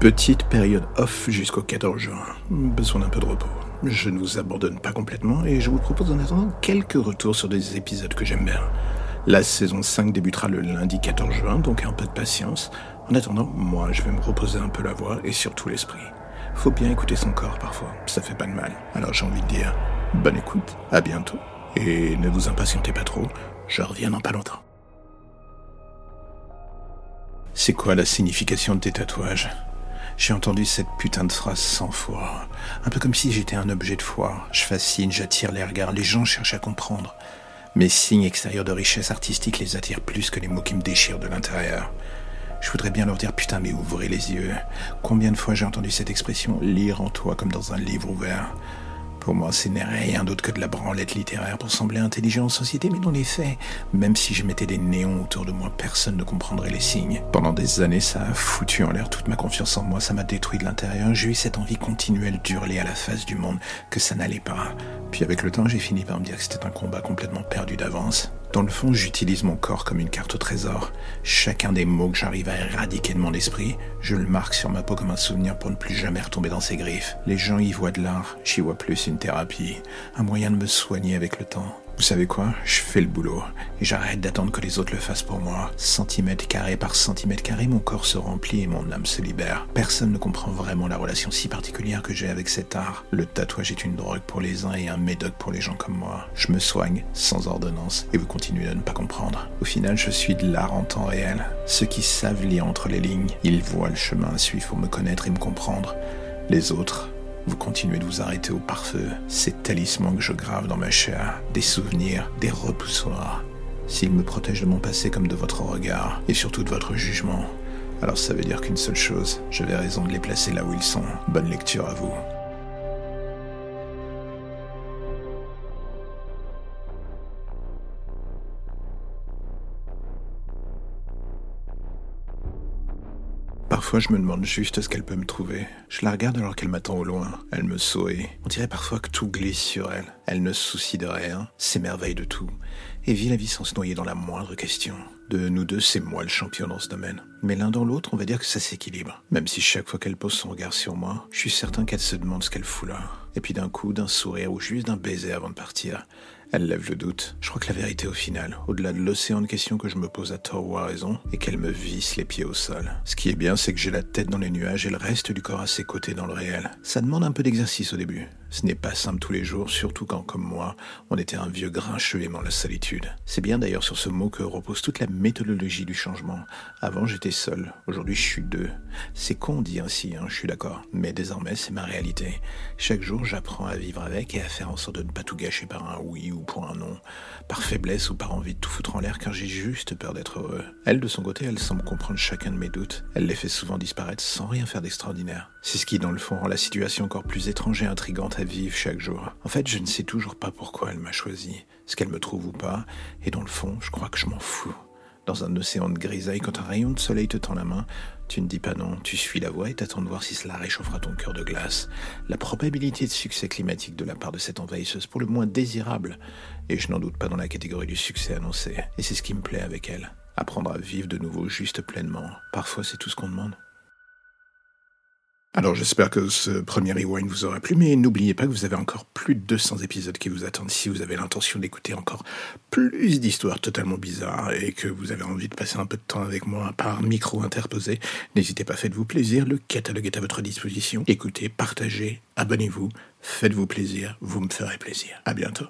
Petite période off jusqu'au 14 juin. Besoin d'un peu de repos. Je ne vous abandonne pas complètement et je vous propose en attendant quelques retours sur des épisodes que j'aime bien. La saison 5 débutera le lundi 14 juin, donc un peu de patience. En attendant, moi, je vais me reposer un peu la voix et surtout l'esprit. Faut bien écouter son corps parfois, ça fait pas de mal. Alors j'ai envie de dire, bonne écoute, à bientôt. Et ne vous impatientez pas trop, je reviens dans pas longtemps. C'est quoi la signification de tes tatouages? J'ai entendu cette putain de phrase cent fois. Un peu comme si j'étais un objet de foire. Je fascine, j'attire les regards, les gens cherchent à comprendre. Mes signes extérieurs de richesse artistique les attirent plus que les mots qui me déchirent de l'intérieur. Je voudrais bien leur dire putain mais ouvrez les yeux. Combien de fois j'ai entendu cette expression lire en toi comme dans un livre ouvert? Pour moi, ce n'est rien d'autre que de la branlette littéraire pour sembler intelligent en société, mais dans les faits, même si je mettais des néons autour de moi, personne ne comprendrait les signes. Pendant des années, ça a foutu en l'air toute ma confiance en moi, ça m'a détruit de l'intérieur, j'ai eu cette envie continuelle d'hurler à la face du monde que ça n'allait pas. Puis avec le temps, j'ai fini par me dire que c'était un combat complètement perdu d'avance. Dans le fond, j'utilise mon corps comme une carte au trésor. Chacun des mots que j'arrive à éradiquer de mon esprit, je le marque sur ma peau comme un souvenir pour ne plus jamais retomber dans ses griffes. Les gens y voient de l'art, j'y vois plus une thérapie, un moyen de me soigner avec le temps. Vous savez quoi? Je fais le boulot et j'arrête d'attendre que les autres le fassent pour moi. Centimètre carré par centimètre carré, mon corps se remplit et mon âme se libère. Personne ne comprend vraiment la relation si particulière que j'ai avec cet art. Le tatouage est une drogue pour les uns et un médoc pour les gens comme moi. Je me soigne sans ordonnance et vous continuez à ne pas comprendre. Au final, je suis de l'art en temps réel. Ceux qui savent lire entre les lignes, ils voient le chemin à suivre pour me connaître et me comprendre. Les autres, vous continuez de vous arrêter au pare-feu, ces talismans que je grave dans ma chair, des souvenirs, des repoussoirs. S'ils me protègent de mon passé comme de votre regard, et surtout de votre jugement, alors ça veut dire qu'une seule chose, j'avais raison de les placer là où ils sont. Bonne lecture à vous. Parfois, je me demande juste ce qu'elle peut me trouver. Je la regarde alors qu'elle m'attend au loin. Elle me sourit. On dirait parfois que tout glisse sur elle. Elle ne se soucie de rien, s'émerveille de tout, et vit la vie sans se noyer dans la moindre question. De nous deux, c'est moi le champion dans ce domaine. Mais l'un dans l'autre, on va dire que ça s'équilibre. Même si chaque fois qu'elle pose son regard sur moi, je suis certain qu'elle se demande ce qu'elle fout là. Et puis d'un coup, d'un sourire ou juste d'un baiser avant de partir, elle lève le doute. Je crois que la vérité au final, au-delà de l'océan de questions que je me pose à tort ou à raison, est qu'elle me visse les pieds au sol. Ce qui est bien, c'est que j'ai la tête dans les nuages et le reste du corps à ses côtés dans le réel. Ça demande un peu d'exercice au début. Ce n'est pas simple tous les jours, surtout quand, comme moi, on était un vieux grincheux aimant la solitude. C'est bien d'ailleurs sur ce mot que repose toute la méthodologie du changement. Avant, j'étais seul. Aujourd'hui, je suis deux. C'est con dit ainsi, hein, je suis d'accord. Mais désormais, c'est ma réalité. Chaque jour, j'apprends à vivre avec et à faire en sorte de ne pas tout gâcher par un oui ou pour un non, par faiblesse ou par envie de tout foutre en l'air car j'ai juste peur d'être heureux. Elle, de son côté, elle semble comprendre chacun de mes doutes. Elle les fait souvent disparaître sans rien faire d'extraordinaire. C'est ce qui, dans le fond, rend la situation encore plus étrange et intrigante vivre chaque jour. En fait, je ne sais toujours pas pourquoi elle m'a choisi, ce qu'elle me trouve ou pas, et dans le fond, je crois que je m'en fous. Dans un océan de grisaille, quand un rayon de soleil te tend la main, tu ne dis pas non, tu suis la voie et t'attends de voir si cela réchauffera ton cœur de glace. La probabilité de succès climatique de la part de cette envahisseuse, pour le moins désirable, et je n'en doute pas dans la catégorie du succès annoncé. Et c'est ce qui me plaît avec elle. Apprendre à vivre de nouveau juste pleinement. Parfois, c'est tout ce qu'on demande. Alors j'espère que ce premier rewind vous aura plu, mais n'oubliez pas que vous avez encore plus de 200 épisodes qui vous attendent si vous avez l'intention d'écouter encore plus d'histoires totalement bizarres et que vous avez envie de passer un peu de temps avec moi par micro interposé. N'hésitez pas, faites-vous plaisir, le catalogue est à votre disposition. Écoutez, partagez, abonnez-vous, faites-vous plaisir, vous me ferez plaisir. À bientôt.